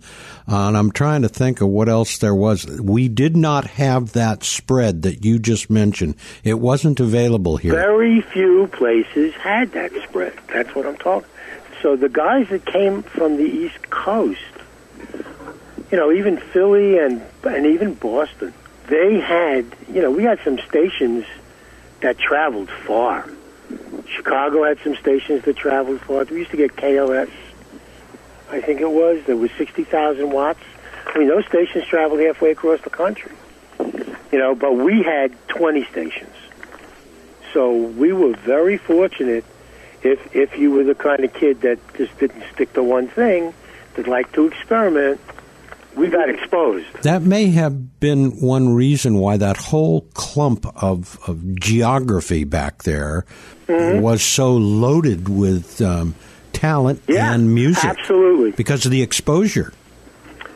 Uh, and I'm trying to think of what else there was. We did not have that spread that you just mentioned. It wasn't available here. Very few places had that spread. That's what I'm talking. So the guys that came from the East Coast, you know, even Philly and and even Boston, they had, you know, we had some stations that traveled far. Chicago had some stations that traveled far. We used to get KLS, I think it was. There was 60,000 watts. I mean, those stations traveled halfway across the country. You know, but we had 20 stations. So we were very fortunate if if you were the kind of kid that just didn't stick to one thing, that liked to experiment, we got exposed. That may have been one reason why that whole clump of, of geography back there Mm-hmm. was so loaded with um, talent Yeah, and music. absolutely. Because of the exposure.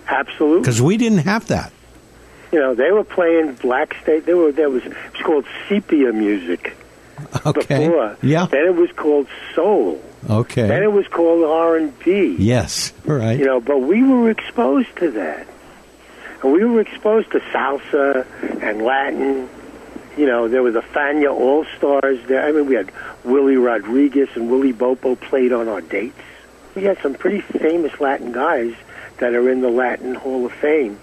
Absolutely. Because we didn't have that. You know, they were playing black state. There were there was it was called sepia music Okay. before. Yeah. Then it was called soul. Then Okay. it was called R and B. Yes. Right. You know, but we were exposed to that, and we were exposed to salsa and Latin. You know, there was a Fania All Stars there. I mean, we had Willie Rodriguez and Willie Bobo played on our dates. We had some pretty famous Latin guys that are in the Latin Hall of Fame.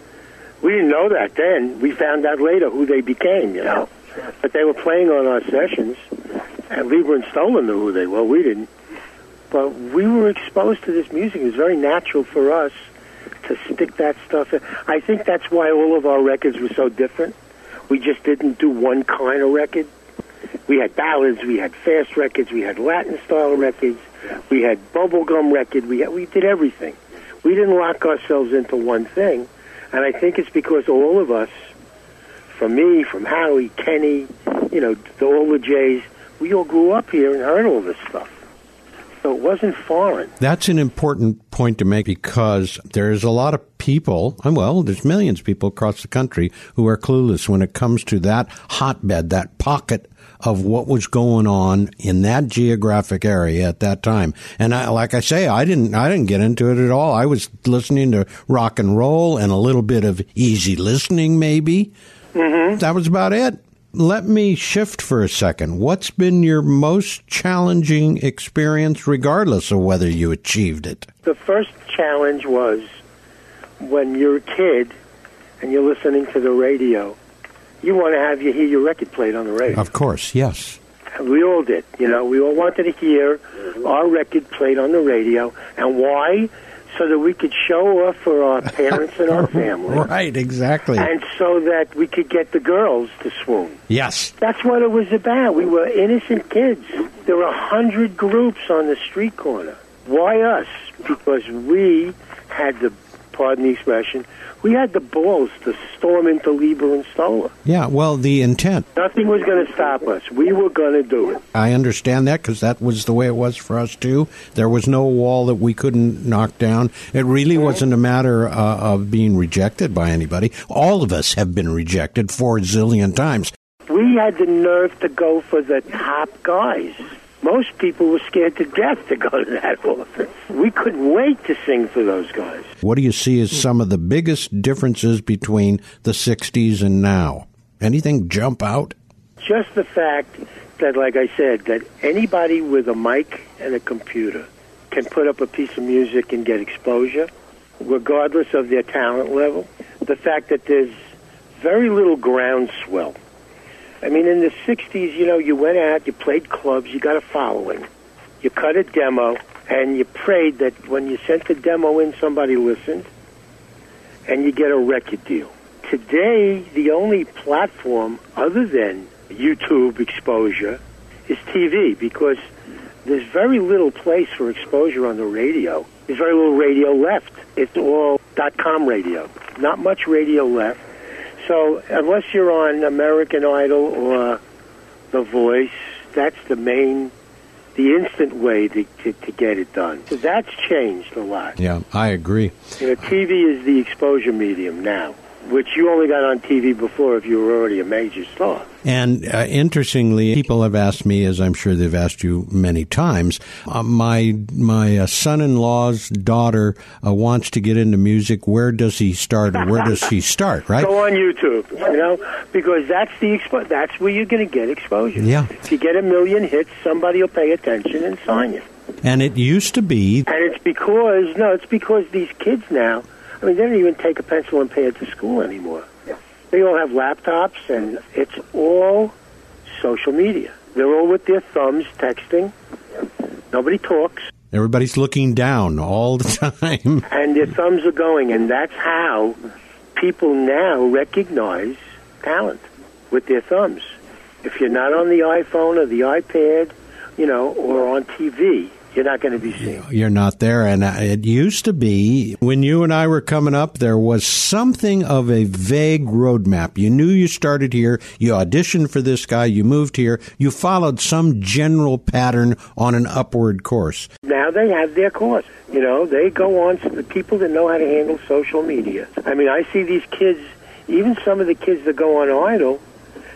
We didn't know that then. We found out later who they became, you know. But they were playing on our sessions, and Leiber and Stoller knew who they were. We didn't. But we were exposed to this music. It was very natural for us to stick that stuff in. I think that's why all of our records were so different. We just didn't do one kind of record. We had ballads, we had fast records, we had Latin style records, we had bubblegum record, we we did everything. We didn't lock ourselves into one thing. And I think it's because all of us, from me, from Howie, Kenny, you know, the, all the Jays, we all grew up here and heard all this stuff. So it wasn't foreign. That's an important point to make because there's a lot of people, and well, there's millions of people across the country who are clueless when it comes to that hotbed, that pocket of what was going on in that geographic area at that time. And I, like I say, I didn't, I didn't get into it at all. I was listening to rock and roll and a little bit of easy listening, maybe. Mm-hmm. That was about it. Let me shift for a second. What's been your most challenging experience, regardless of whether you achieved it? The first challenge was when you're a kid and you're listening to the radio, you want to have you hear your record played on the radio. Of course, yes. And we all did. You know, we all wanted to hear our record played on the radio. And why? So that we could show off for our parents and our family. Right, exactly. And so that we could get the girls to swoon. yes. That's what it was about. We were innocent kids. There were a hundred groups on the street corner. Why us? Because we had the pardon the expression, we had the balls to storm into Leiber and Stoller. Yeah, well, the intent. Nothing was going to stop us. We were going to do it. I understand that because that was the way it was for us too. There was no wall that we couldn't knock down. It really wasn't a matter uh, of being rejected by anybody. All of us have been rejected four zillion times. We had the nerve to go for the top guys. Most people were scared to death to go to that office. We couldn't wait to sing for those guys. What do you see as some of the biggest differences between the 60s and now? Anything jump out? Just the fact that, like I said, that anybody with a mic and a computer can put up a piece of music and get exposure, regardless of their talent level. The fact that there's very little groundswell. I mean, in the 60s, you know, you went out, you played clubs, you got a following. You cut a demo, and you prayed that when you sent the demo in, somebody listened, and you get a record deal. Today, the only platform other than YouTube exposure is TV because there's very little place for exposure on the radio. There's very little radio left. It's all dot com radio. Not much radio left. So unless you're on American Idol or uh, The Voice, that's the main, the instant way to, to, to get it done. So that's changed a lot. Yeah, I agree. You know, TV is the exposure medium now, which you only got on TV before if you were already a major star. And uh, interestingly, people have asked me, as I'm sure they've asked you many times, uh, my my uh, son-in-law's daughter uh, wants to get into music. Where does he start? Or where does he start? Right? Go on YouTube, you know, because that's the expo- that's where you're going to get exposure. Yeah. If you get a million hits, somebody will pay attention and sign you. And it used to be, And it's because no, it's because these kids now. I mean, they don't even take a pencil and pad to school anymore. They all have laptops, and it's all social media. They're all with their thumbs texting. Nobody talks, everybody's looking down all the time. and their thumbs are going, and that's how people now recognize talent with their thumbs. If you're not on the iPhone or the iPad, you know, or on TV, you're not going to be seen. You're not there. And it used to be when you and I were coming up, there was something of a vague roadmap. You knew you started here, you auditioned for this guy, you moved here, you followed some general pattern on an upward course. Now they have their course. You know, they go on to the people that know how to handle social media. I mean, I see these kids, even some of the kids that go on Idol,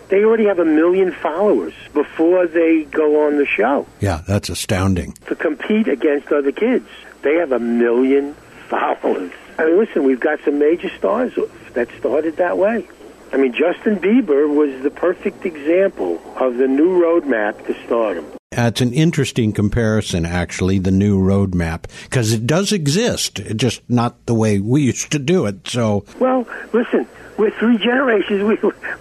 they already have a million followers before they go on the show Yeah, that's astounding. to compete against other kids. They have a million followers. I mean, listen, we've got some major stars that started that way. I mean, Justin Bieber was the perfect example of the new roadmap to stardom. That's an interesting comparison, actually, the new roadmap, because it does exist, just not the way we used to do it. So, Well, listen, we're three generations. We,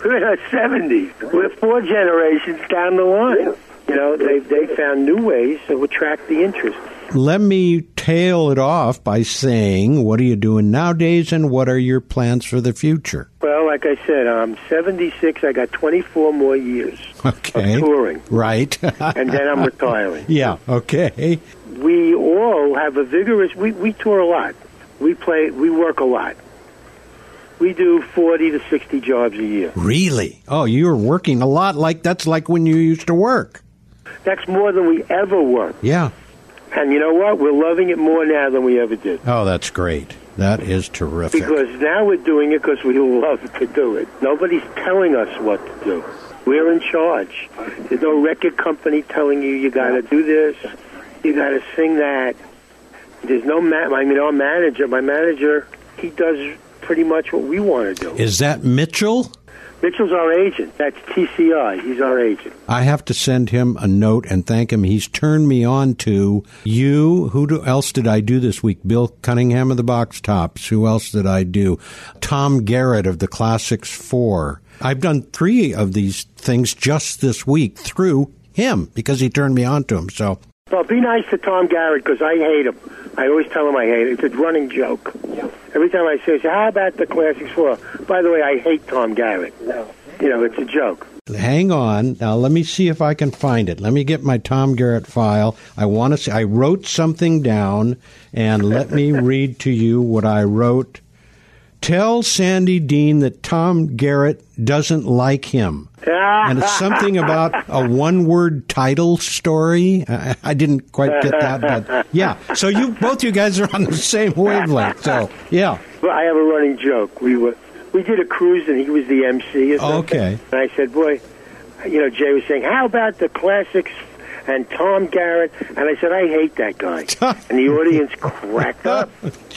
we're in our 70s. We're four generations down the line. You know, they they found new ways to attract the interest. let me tail it off by saying, what are you doing nowadays and what are your plans for the future? Well, like I said, I'm 76. I got 24 more years Okay. of touring, Right. and then I'm retiring. yeah, okay. We all have a vigorous. We we tour a lot. We play. We work a lot. We do 40 to 60 jobs a year. Really? Oh, you're working a lot like that's like when you used to work. That's more than we ever worked. Yeah. And you know what? We're loving it more now than we ever did. Oh, that's great. That is terrific. Because now we're doing it because we love to do it. Nobody's telling us what to do. We're in charge. There's no record company telling you you got to do this, you got to sing that. There's no ma- I mean, our manager, my manager, he does pretty much what we want to do. is that Mitchell? Mitchell's our agent. That's TCI. He's our agent. I have to send him a note and thank him. He's turned me on to you. Who do, else did I do this week? Bill Cunningham of the Box Tops. Who else did I do? Tom Garrett of the Classics Four. I've done three of these things just this week through him because he turned me on to him. So Well, be nice to Tom Garrett because I hate him. I always tell him I hate it. It's a running joke. Every time I say, "How about the Classics 4? By the way, I hate Tom Garrett. No. You know, it's a joke. Hang on. Now let me see if I can find it. Let me get my Tom Garrett file. I want to see I wrote something down and let me read to you what I wrote. Tell Sandy Deane that Tom Garrett doesn't like him. and it's something about a one word title story. I, I didn't quite get that, but yeah. So you both you guys are on the same wavelength. So yeah. Well, I have a running joke. We were we did a cruise and he was the MC. Okay. And I said, boy, you know, Jay was saying, how about the classics and Tom Garrett? And I said, I hate that guy. and the audience cracked up.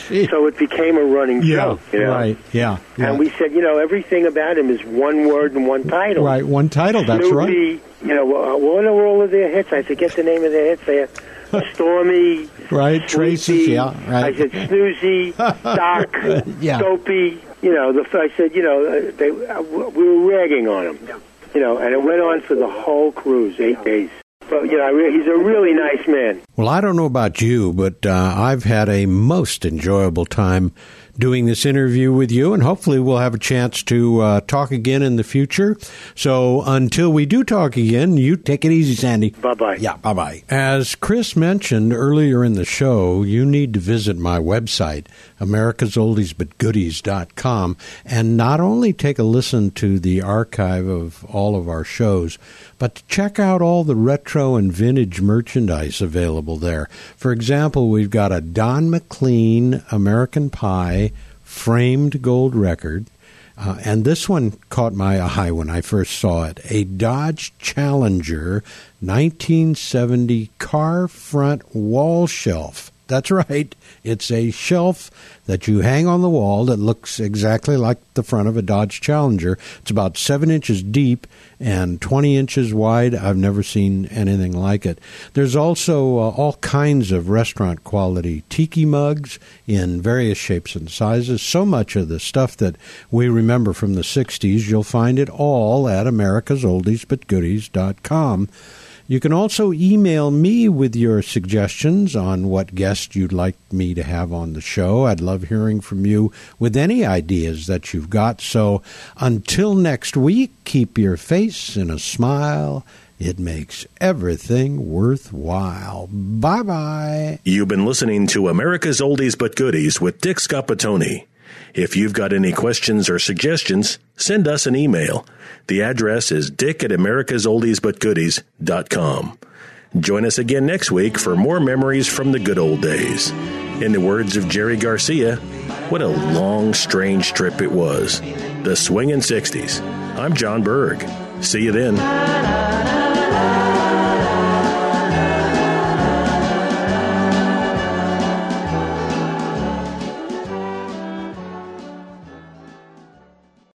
So it became a running yeah. joke. You know? Right. Yeah. yeah. And we said, you know, everything about him is one word and one title. right. One title. That's right. Snoopy, you know, uh, what are all of their hits? I forget the name of their hits. They Stormy, Right. Sleepy. Yeah. Right. I said Snoozy, Doc, Yeah. Dopey. You know, the I said, you know, uh, they uh, we were ragging on him. You know, and it went on for the whole cruise, eight days. But you know, he's a really nice man. Well, I don't know about you, but uh, I've had a most enjoyable time doing this interview with you, and hopefully we'll have a chance to uh, talk again in the future. So until we do talk again, you take it easy, Sandy. Bye bye. Yeah, bye bye. As Chris mentioned earlier in the show, you need to visit my website, americasoldiesbutgoodies.com, and not only take a listen to the archive of all of our shows, but to check out all the retro and vintage merchandise available there. For example, we've got a Don McLean American Pie framed gold record. Uh, and this one caught my eye when I first saw it. A Dodge Challenger 1970 car front wall shelf. That's right. It's a shelf that you hang on the wall that looks exactly like the front of a Dodge Challenger. It's about seven inches deep and 20 inches wide. I've never seen anything like it. There's also uh, all kinds of restaurant quality tiki mugs in various shapes and sizes. So much of the stuff that we remember from the 60s, you'll find it all at americasoldiesbutgoodies.com. You can also email me with your suggestions on what guest you'd like me to have on the show. I'd love hearing from you with any ideas that you've got. So until next week, keep your face in a smile. It makes everything worthwhile. Bye bye. You've been listening to America's Oldies But Goodies with Dick Scoppettone. If you've got any questions or suggestions, send us an email. The address is dick at americasoldiesbutgoodies.com. Join us again next week for more memories from the good old days. In the words of Jerry Garcia, what a long, strange trip it was. The swingin' 60s. I'm John Berg. See you then.